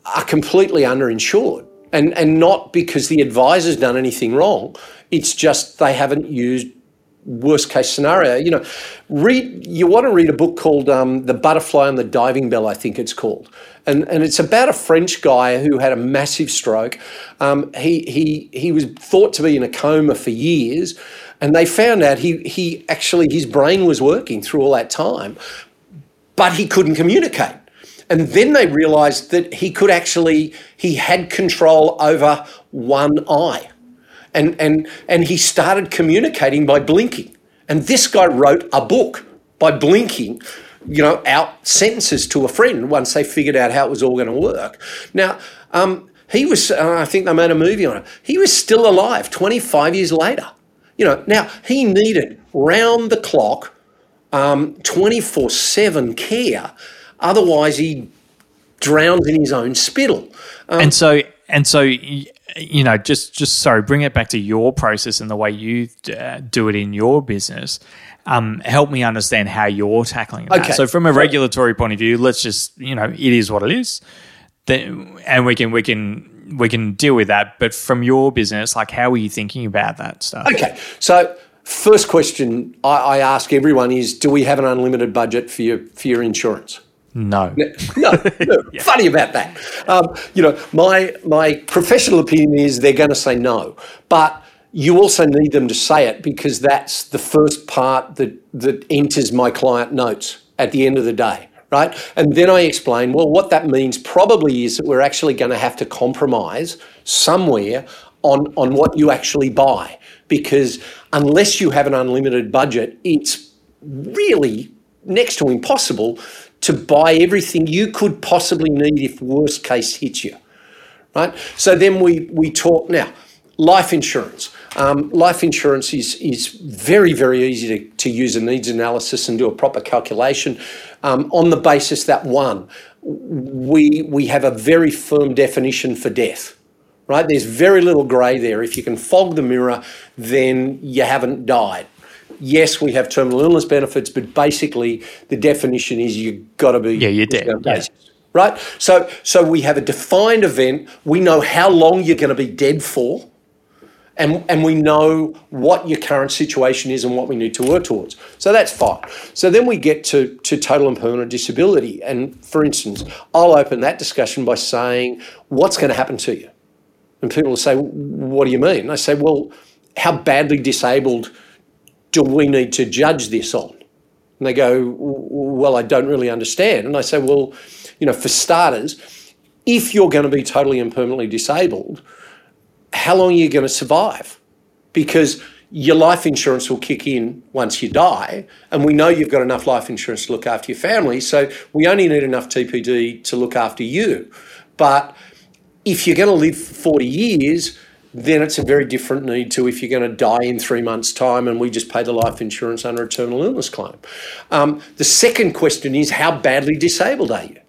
are completely underinsured and and not because the advisor's done anything wrong. It's just they haven't used worst case scenario. You know, read you want to read a book called um, The Butterfly and the Diving Bell, I think it's called. And, and it's about a French guy who had a massive stroke. Um, he, he, he was thought to be in a coma for years, and they found out he, he actually, his brain was working through all that time, but he couldn't communicate. And then they realized that he could actually, he had control over one eye. And, and, and he started communicating by blinking. And this guy wrote a book by blinking, you know, out sentences to a friend once they figured out how it was all going to work. Now, um, he was, uh, I think they made a movie on it. He was still alive 25 years later. You know, now he needed round the clock, um, 24 7 care Otherwise, he drowns in his own spittle. Um, and so, and so, you know, just just sorry, bring it back to your process and the way you uh, do it in your business. Um, help me understand how you're tackling that. Okay. So, from a regulatory point of view, let's just you know, it is what it is, then, and we can we can we can deal with that. But from your business, like, how are you thinking about that stuff? Okay, so first question I, I ask everyone is: Do we have an unlimited budget for your for your insurance? No. No, no. yeah. funny about that. Um, you know, my my professional opinion is they're going to say no, but you also need them to say it because that's the first part that that enters my client notes at the end of the day, right? And then I explain, well, what that means probably is that we're actually going to have to compromise somewhere on on what you actually buy because unless you have an unlimited budget, it's really next to impossible to buy everything you could possibly need if worst case hits you. Right? So then we we talk now, life insurance. Um, life insurance is is very very easy to, to use a needs analysis and do a proper calculation um, on the basis that one we we have a very firm definition for death right there's very little grey there if you can fog the mirror then you haven't died yes we have terminal illness benefits but basically the definition is you've got to be yeah you're dead yeah. right so so we have a defined event we know how long you're going to be dead for and, and we know what your current situation is and what we need to work towards. So that's fine. So then we get to, to total and permanent disability. And for instance, I'll open that discussion by saying, What's going to happen to you? And people will say, What do you mean? I say, Well, how badly disabled do we need to judge this on? And they go, Well, I don't really understand. And I say, Well, you know, for starters, if you're going to be totally and permanently disabled, how long are you going to survive? Because your life insurance will kick in once you die, and we know you've got enough life insurance to look after your family, so we only need enough TPD to look after you. But if you're going to live for 40 years, then it's a very different need to if you're going to die in three months' time and we just pay the life insurance under a terminal illness claim. Um, the second question is how badly disabled are you?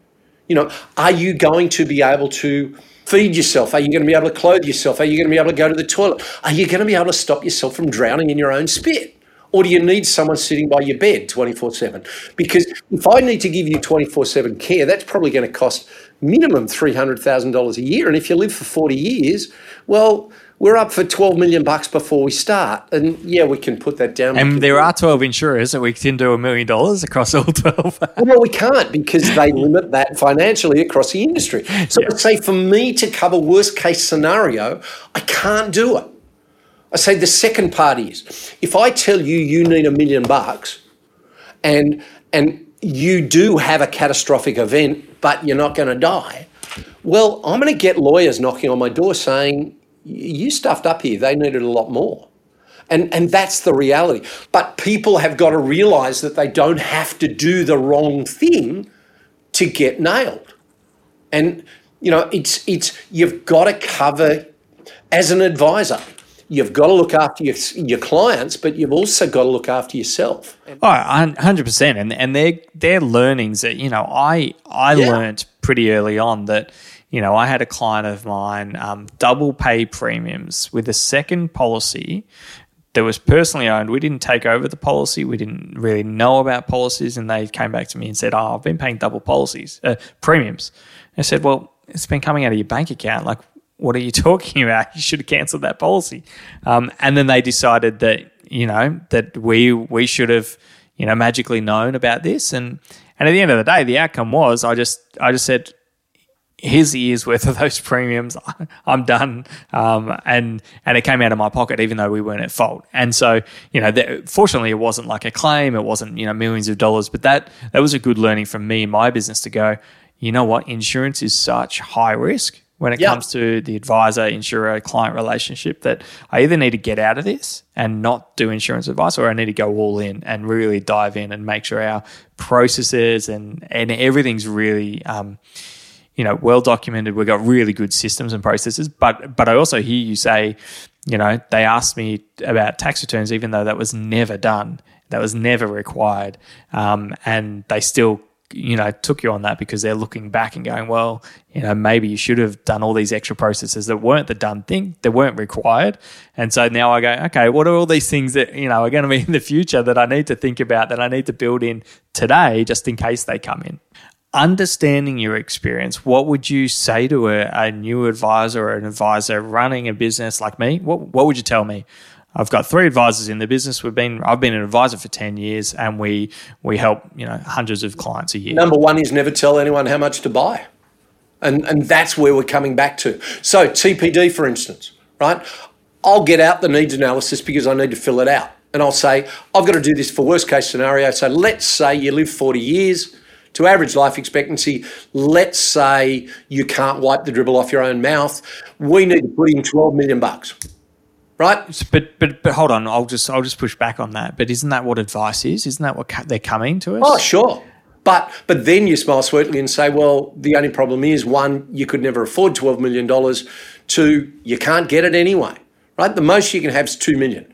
You know, are you going to be able to feed yourself? Are you going to be able to clothe yourself? Are you going to be able to go to the toilet? Are you going to be able to stop yourself from drowning in your own spit? Or do you need someone sitting by your bed 24 7? Because if I need to give you 24 7 care, that's probably going to cost minimum $300,000 a year. And if you live for 40 years, well, we're up for 12 million bucks before we start. And yeah, we can put that down. And there are 12 insurers that we can do a million dollars across all 12. well, we can't because they limit that financially across the industry. So yeah. say for me to cover worst case scenario, I can't do it. I say the second part is if I tell you you need a million bucks and and you do have a catastrophic event, but you're not going to die. Well, I'm going to get lawyers knocking on my door saying, you stuffed up here. They needed a lot more. And, and that's the reality. But people have got to realize that they don't have to do the wrong thing to get nailed. And, you know, it's, it's, you've got to cover, as an advisor, you've got to look after your, your clients, but you've also got to look after yourself. Oh, 100%. And, and they're, they're learnings that, you know, I, I yeah. learned pretty early on that – you know, I had a client of mine um, double pay premiums with a second policy that was personally owned. We didn't take over the policy. We didn't really know about policies, and they came back to me and said, "Oh, I've been paying double policies uh, premiums." I said, "Well, it's been coming out of your bank account. Like, what are you talking about? You should have cancelled that policy." Um, and then they decided that you know that we we should have you know magically known about this, and and at the end of the day, the outcome was I just I just said here's the year's worth of those premiums. I'm done. Um, and, and it came out of my pocket, even though we weren't at fault. And so, you know, that, fortunately it wasn't like a claim. It wasn't, you know, millions of dollars, but that, that was a good learning from me, and my business to go, you know what? Insurance is such high risk when it yep. comes to the advisor insurer client relationship that I either need to get out of this and not do insurance advice or I need to go all in and really dive in and make sure our processes and, and everything's really, um, you know, well documented. We've got really good systems and processes. But but I also hear you say, you know, they asked me about tax returns, even though that was never done, that was never required, um, and they still. You know, took you on that because they're looking back and going, well, you know, maybe you should have done all these extra processes that weren't the done thing, that weren't required. And so now I go, okay, what are all these things that, you know, are going to be in the future that I need to think about, that I need to build in today just in case they come in? understanding your experience, what would you say to a, a, new advisor or an advisor running a business like me? What, what would you tell me? I've got three advisors in the business. We've been I've been an advisor for ten years, and we we help you know hundreds of clients a year. Number one is never tell anyone how much to buy, and and that's where we're coming back to. So TPD, for instance, right? I'll get out the needs analysis because I need to fill it out, and I'll say I've got to do this for worst case scenario. So let's say you live forty years to average life expectancy, let's say you can't wipe the dribble off your own mouth, we need to put in 12 million bucks. Right? But but but hold on, I'll just I'll just push back on that. But isn't that what advice is? Isn't that what they're coming to us? Oh, sure. But but then you smile sweetly and say, well, the only problem is one, you could never afford twelve million dollars. Two, you can't get it anyway right? The most you can have is 2 million.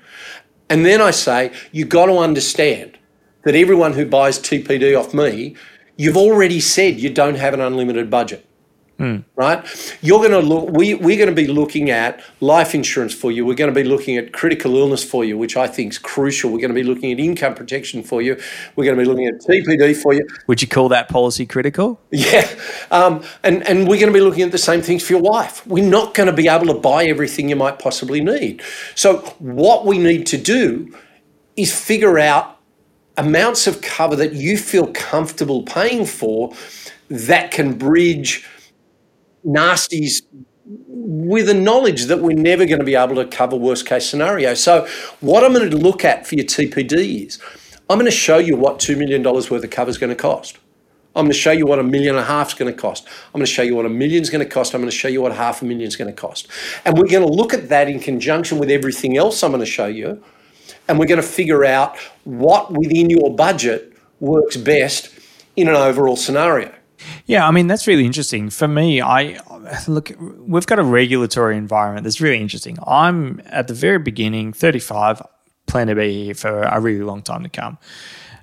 And then I say, you've got to understand that everyone who buys TPD off me, you've already said you don't have an unlimited budget. Mm. Right? You're going to look, we, we're going to be looking at life insurance for you. We're going to be looking at critical illness for you, which I think is crucial. We're going to be looking at income protection for you. We're going to be looking at TPD for you. Would you call that policy critical? Yeah. Um, and, and we're going to be looking at the same things for your wife. We're not going to be able to buy everything you might possibly need. So, what we need to do is figure out amounts of cover that you feel comfortable paying for that can bridge nasties with the knowledge that we're never going to be able to cover worst case scenario. So, what I'm going to look at for your TPD is I'm going to show you what $2 million worth of cover is going to cost. I'm going to show you what a million and a half is going to cost. I'm going to show you what a million is going to cost. I'm going to show you what half a million is going to cost. And we're going to look at that in conjunction with everything else I'm going to show you. And we're going to figure out what within your budget works best in an overall scenario. Yeah, I mean that's really interesting. For me, I look we've got a regulatory environment that's really interesting. I'm at the very beginning, 35, plan to be here for a really long time to come.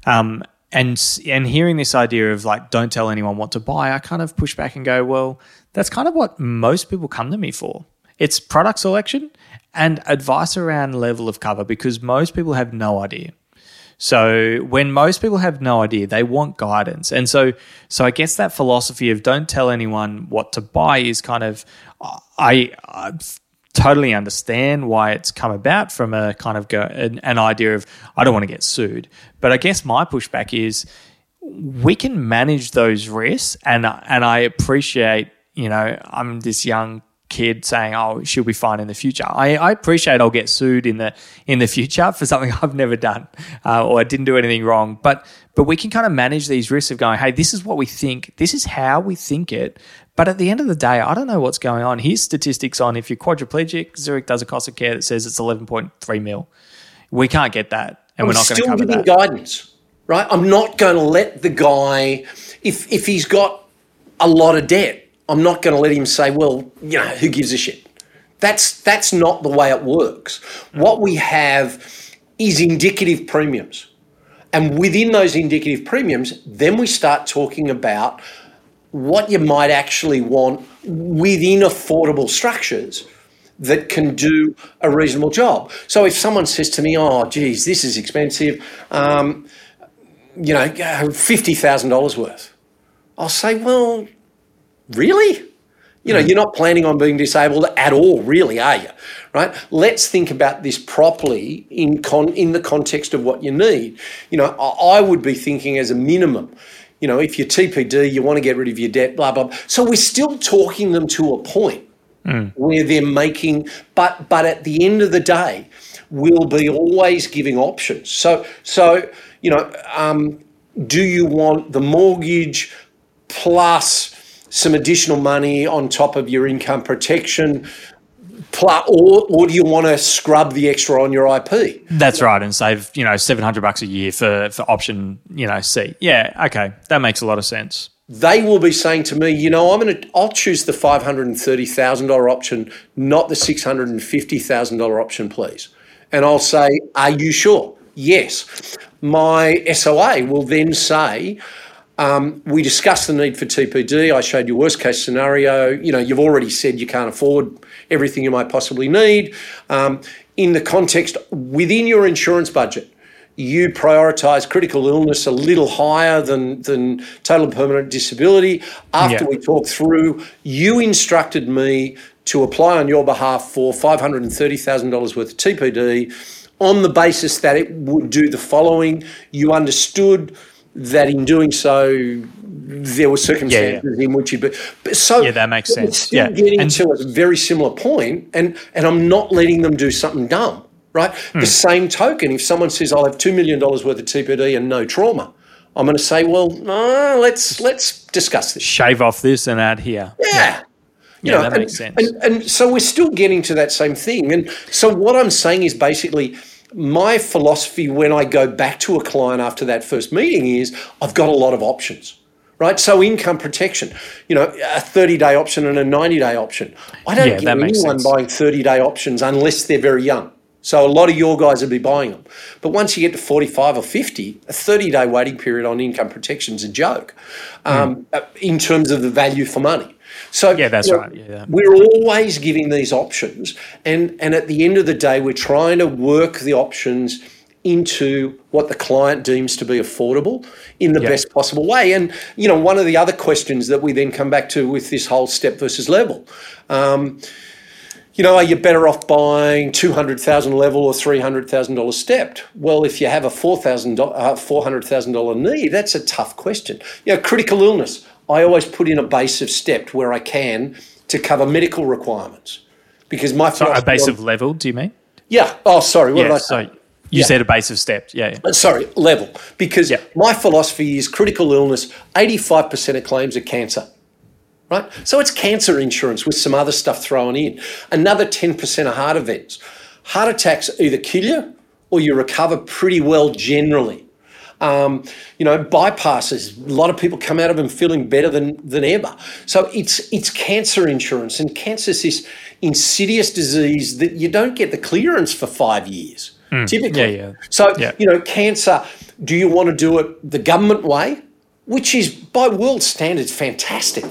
Um, and and hearing this idea of like don't tell anyone what to buy, I kind of push back and go, well, that's kind of what most people come to me for. It's product selection and advice around level of cover because most people have no idea. So when most people have no idea, they want guidance. And so so I guess that philosophy of don't tell anyone what to buy is kind of I, I totally understand why it's come about from a kind of go, an, an idea of I don't want to get sued. But I guess my pushback is we can manage those risks and and I appreciate, you know, I'm this young kid saying, "Oh, she'll be fine in the future." I, I appreciate I'll get sued in the in the future for something I've never done uh, or I didn't do anything wrong. But but we can kind of manage these risks of going, "Hey, this is what we think. This is how we think it." But at the end of the day, I don't know what's going on. Here's statistics on if you're quadriplegic, Zurich does a cost of care that says it's 11.3 mil. We can't get that, and I'm we're not going to cover giving that. guidance, right? I'm not going to let the guy if if he's got a lot of debt I'm not going to let him say, well, you know, who gives a shit? That's that's not the way it works. What we have is indicative premiums. And within those indicative premiums, then we start talking about what you might actually want within affordable structures that can do a reasonable job. So if someone says to me, oh, geez, this is expensive, um, you know, $50,000 worth, I'll say, well, really? You know, mm. you're not planning on being disabled at all, really, are you? Right? Let's think about this properly in con- in the context of what you need. You know, I, I would be thinking as a minimum, you know, if you're TPD, you want to get rid of your debt, blah blah. So we're still talking them to a point mm. where they're making, but but at the end of the day, we'll be always giving options. So so you know, um, do you want the mortgage plus some additional money on top of your income protection or, or do you want to scrub the extra on your IP? That's right, and save you know seven hundred bucks a year for for option you know C. Yeah, okay, that makes a lot of sense. They will be saying to me, you know, I'm going to I'll choose the five hundred and thirty thousand dollar option, not the six hundred and fifty thousand dollar option, please. And I'll say, are you sure? Yes. My SOA will then say um, we discussed the need for TPD. I showed you worst case scenario. You know, you've already said you can't afford everything you might possibly need. Um, in the context within your insurance budget, you prioritise critical illness a little higher than, than total permanent disability. After yeah. we talked through, you instructed me to apply on your behalf for $530,000 worth of TPD on the basis that it would do the following. You understood that in doing so, there were circumstances yeah, yeah. in which you'd be. But so yeah, that makes sense. Still yeah, getting and, to a very similar point, and and I'm not letting them do something dumb. Right. Hmm. The same token, if someone says I'll have two million dollars worth of TPD and no trauma, I'm going to say, well, no, let's let's discuss this. Shave off this and add here. Yeah. yeah. You yeah, know, that and, makes sense. And, and so we're still getting to that same thing. And so what I'm saying is basically my philosophy when I go back to a client after that first meeting is I've got a lot of options, right? So income protection, you know, a 30 day option and a 90 day option. I don't Yeah, makes anyone sense. buying 30 day options unless they're very young. So a lot of your guys will be buying them. But once you get to 45 or 50, a 30 day waiting period on income protection is a joke um, uh, in terms of the value for money. So Hmm. Yeah, that's you know, right. Yeah. we're always giving these options, and and at the end of the day, we're trying to work the options into what the client deems to be affordable in the Yeah. best possible way. And you know, one of the other questions that we then come back to with this whole step versus level. Um, you know, are you better off buying two hundred thousand level or three hundred thousand dollars stepped? Well, if you have a uh, four hundred thousand dollar need, that's a tough question. You know, critical illness. I always put in a base of stepped where I can to cover medical requirements because my So a base on- of level, do you mean? yeah. Oh, sorry. What did I say? So you Yeah. said a base of steps. Yeah. yeah. Uh, sorry, level. Because Yeah. my philosophy is critical illness, 85% of claims are cancer. Right? So it's cancer insurance with some other stuff thrown in. Another 10% of heart events. Heart attacks either kill you or you recover pretty well generally. Um, you know, bypasses. A lot of people come out of them feeling better than, than ever. So it's it's cancer insurance, and cancer is this insidious disease that you don't get the clearance for five years. Typically, Yeah, yeah. so, Yeah. you know, cancer, do you want to do it the government way, which is by world standards fantastic,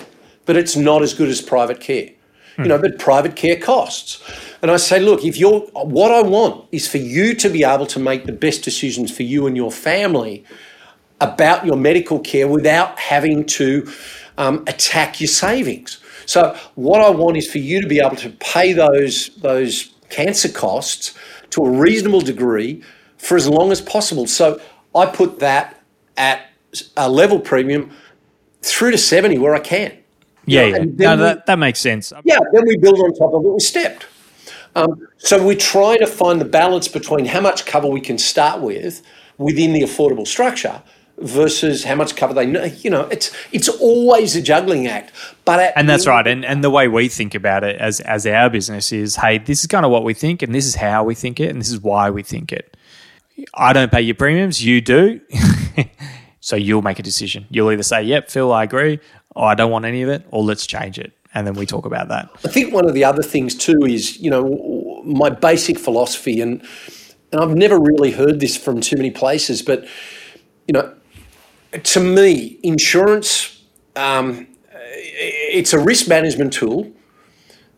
but it's not as good as private care. You know, but private care costs. And I say, look, if you're what I want is for you to be able to make the best decisions for you and your family about your medical care without having to um, attack your savings. So what I want is for you to be able to pay those those cancer costs to a reasonable degree for as long as possible. So I put that at a level premium through to 70 where I can. Yeah. know, yeah. No, we- that, that makes sense. Yeah, then we build on top of it we stepped. Um, so we try to find the balance between how much cover we can start with within the affordable structure versus how much cover they need. You know, it's it's always a juggling act. But at And that's right. And and the way we think about it as as our business is, hey, this is kind of what we think, and this is how we think it, and this is why we think it. I don't pay your premiums, you do. so you'll make a decision. You'll either say, Yep, Phil, I agree, or I don't want any of it, or let's change it. And then we talk about that. I think one of the other things too is, you know, my basic philosophy, and and I've never really heard this from too many places, but you know, to me, insurance, um, it's a risk management tool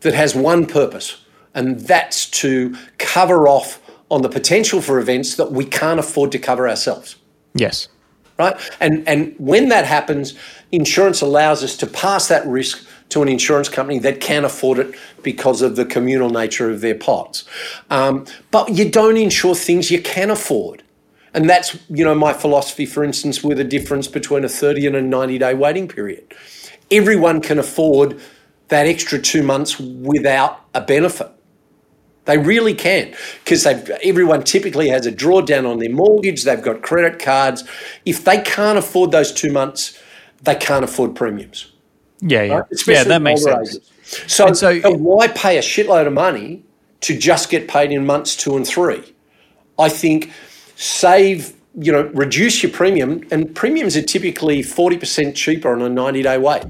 that has one purpose, and that's to cover off on the potential for events that we can't afford to cover ourselves Yes. right? And and when that happens, insurance allows us to pass that risk to an insurance company that can afford it because of the communal nature of their pots. Um, but you don't insure things you can afford. And that's, you know, my philosophy, for instance, with a difference between a 30 and a 90 day waiting period. Everyone can afford that extra two months without a benefit. They really can because everyone typically has a drawdown on their mortgage. They've got credit cards. If they can't afford those two months, they can't afford premiums. Yeah, yeah. right? Yeah, that makes sense. ages. So, And so- why pay a shitload of money to just get paid in months two and three? I think save, you know, reduce your premium, and premiums are typically forty percent cheaper on a ninety day wait.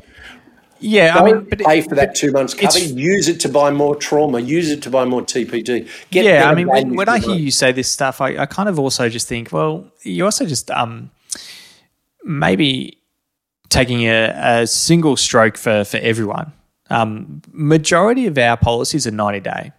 Yeah, I Don't mean, but pay for that two months cover. Use it to buy more trauma. Use it to buy more TPD. Get yeah, I mean, when, when I hear you say this stuff, I, I kind of also just think, well, you also just um, maybe taking a, a single stroke for for everyone. Um, majority of our policies are ninety day,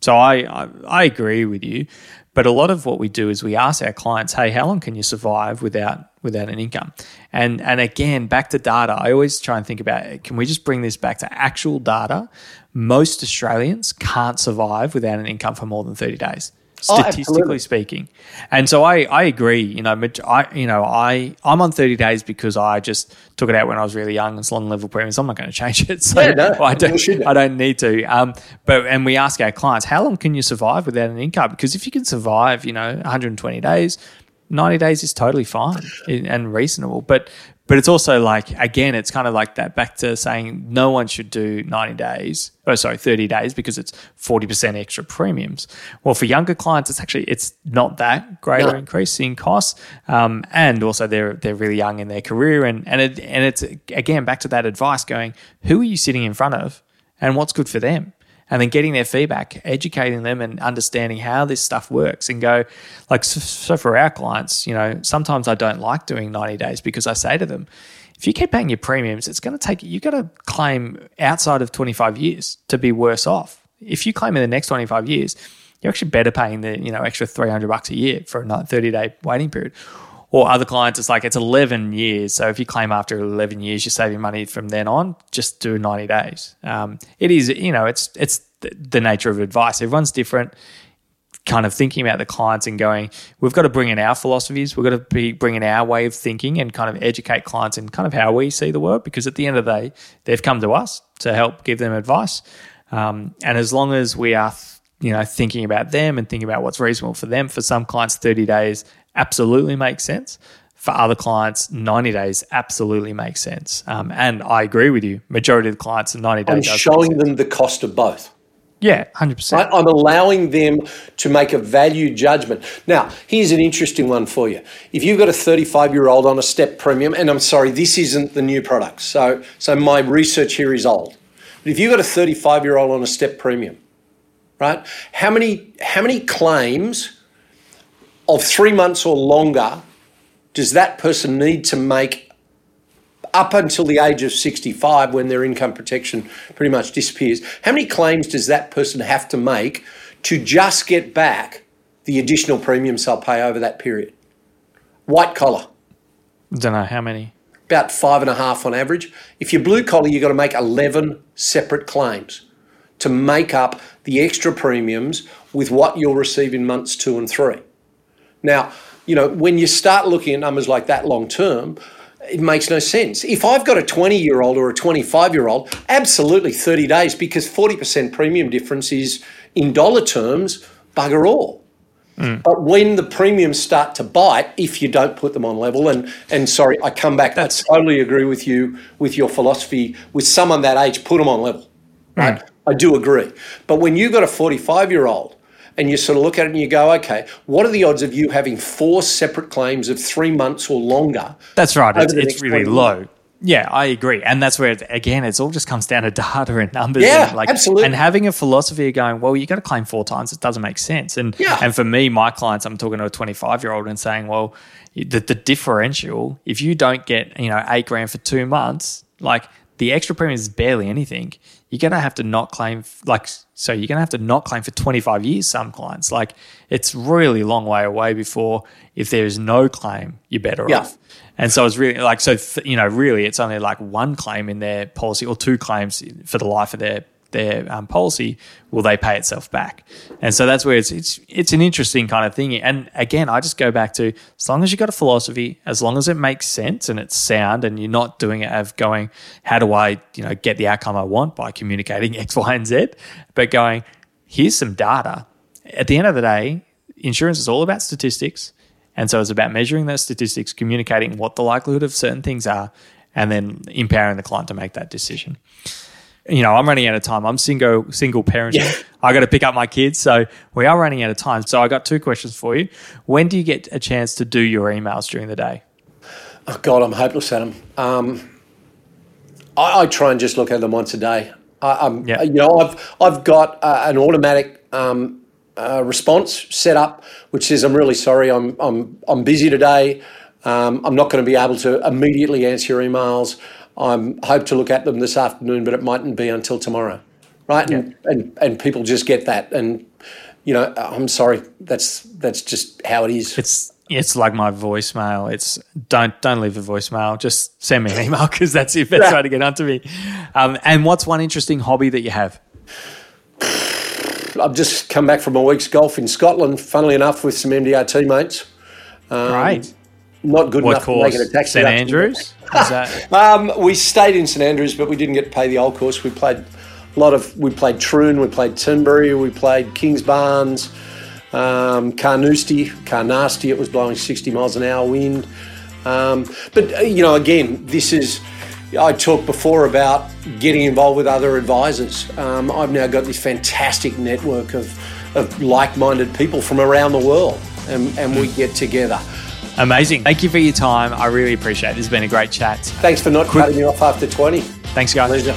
so I, I I agree with you. But a lot of what we do is we ask our clients, "Hey, how long can you survive without without an income?" And and again, back to data. I always try and think about: can we just bring this back to actual data? Most Australians can't survive without an income for more than thirty days statistically absolutely. speaking. And so I, I agree. You know, I you know I I'm on 30 days because I just took it out when I was really young. It's long level premiums. I'm not going to change it. So Yeah, no, I don't. I don't need to. Um, but and we ask our clients, how long can you survive without an income? Because if you can survive, you know, 120 days. 90 days is totally fine and reasonable but but it's also like again, it's kind of like that back to saying no one should do ninety days. Oh, sorry, thirty days because it's forty percent extra premiums. Well, for younger clients, it's actually it's not that greater no. increase in costs, um, and also they're they're really young in their career, and and it, and it's again back to that advice going, who are you sitting in front of, and what's good for them and then getting their feedback, educating them and understanding how this stuff works and go like so for our clients, you know, sometimes I don't like doing 90 days because I say to them, if you keep paying your premiums, it's going to take you got to claim outside of 25 years to be worse off. If you claim in the next 25 years, you're actually better paying the, you know, extra 300 bucks a year for a 30 day waiting period or other clients, it's like it's 11 years. So if you claim after 11 years, you're saving money from then on, just do 90 days. Um, it is, you know, it's, it's the nature of advice. Everyone's different. Kind of thinking about the clients and going, we've got to bring in our philosophies. We've got to be bringing our way of thinking and kind of educate clients in kind of how we see the world. Because at the end of the day, they've come to us to help give them advice. Um, and as long as we are, you know, thinking about them and thinking about what's reasonable for them, for some clients, 30 days absolutely makes sense. For other clients, 90 days absolutely makes sense. Um, and I agree with you. Majority of the clients, 90 days. I'm showing them the cost of both. Yeah, 100%. I'm allowing them to make a value judgment. Now, here's an interesting one for you. If you've got a 35 year old on a step premium, and I'm sorry, this isn't the new product, so, so my research here is old. But if you've got a 35 year old on a step premium, right, how many, how many claims of three months or longer does that person need to make up until the age of 65 when their income protection pretty much disappears? How many claims does that person have to make to just get back the additional premiums they'll pay over that period? White collar. Don't know how many. About five and a half on average. If you're blue collar, you've got to make 11 separate claims to make up the extra premiums with what you'll receive in months two and three. Now, you know, when you start looking at numbers like that long term, it makes no sense. If I've got a 20 year old or a 25 year old, absolutely 30 days because 40% premium difference is in dollar terms bugger all. Mm. But when the premiums start to bite, if you don't put them on level, and and sorry, I come back. That's, I totally agree with you with your philosophy. With someone that age, put them on level. Right, mm. I do agree. But when you've got a forty-five year old and you sort of look at it and you go, okay, what are the odds of you having four separate claims of three months or longer? That's right. It's, it's really low. Yeah, I agree, and that's where again, it all just comes down to data and numbers. Yeah, and like, absolutely. And having a philosophy of going, well, you got to claim four times. It doesn't make sense. And yeah. and for me, my clients, I'm talking to a 25 year old and saying, well, the, the differential, if you don't get you know eight grand for two months, like the extra premium is barely anything you're going to have to not claim like so you're going to have to not claim for 25 years some clients like it's really long way away before if there's no claim you're better yeah. off and so it's really like so you know really it's only like one claim in their policy or two claims for the life of their their um, policy, will they pay itself back? And so that's where it's it's it's an interesting kind of thing. And again, I just go back to as long as you've got a philosophy, as long as it makes sense and it's sound, and you're not doing it of going, how do I you know get the outcome I want by communicating X, Y, and Z, but going, here's some data. At the end of the day, insurance is all about statistics. And so it's about measuring those statistics, communicating what the likelihood of certain things are, and then empowering the client to make that decision you know, I'm running out of time. I'm single single parent. Yeah. I got to pick up my kids, so we are running out of time. So I got two questions for you. When do you get a chance to do your emails during the day? Oh God, I'm hopeless at them. Um, I, I, try and just look at them once a day. I, am yeah. you know, I've I've got uh, an automatic um, uh, response set up which says, "I'm really sorry. I'm I'm I'm busy today. Um, I'm not going to be able to immediately answer your emails." I hope to look at them this afternoon, but it mightn't be until tomorrow, right? Yeah. And, and and people just get that, and you know, I'm sorry, that's that's just how it is. It's it's like my voicemail. It's don't don't leave a voicemail. Just send me an email because that's the best way to get onto me. Um, and what's one interesting hobby that you have? I've just come back from a week's golf in Scotland. Funnily enough, with some MDRT mates. Um, right not good what enough course? to make it a taxi. St Andrews. um, we stayed in St Andrews, but we didn't get to play the old course. We played a lot of. We played Troon, we played Turnberry, we played Kingsbarns, um, Carnoustie, Carnasty. It was blowing sixty miles an hour wind. Um, but uh, you know, again, this is. I talked before about getting involved with other advisors. Um, I've now got this fantastic network of, of like-minded people from around the world, and, and we get together. Amazing. Thank you for your time. I really appreciate it. This has been a great chat. Thanks for not Quick. cutting me off after 20. Thanks, guys. Pleasure.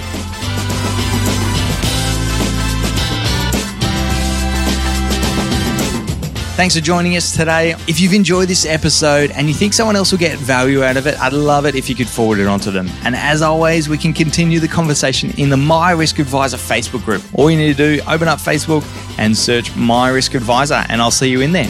Thanks for joining us today. If you've enjoyed this episode and you think someone else will get value out of it, I'd love it if you could forward it on to them. And as always, we can continue the conversation in the My Risk Adviser Facebook group. All you need to do, open up Facebook and search My Risk Adviser, and I'll see you in there.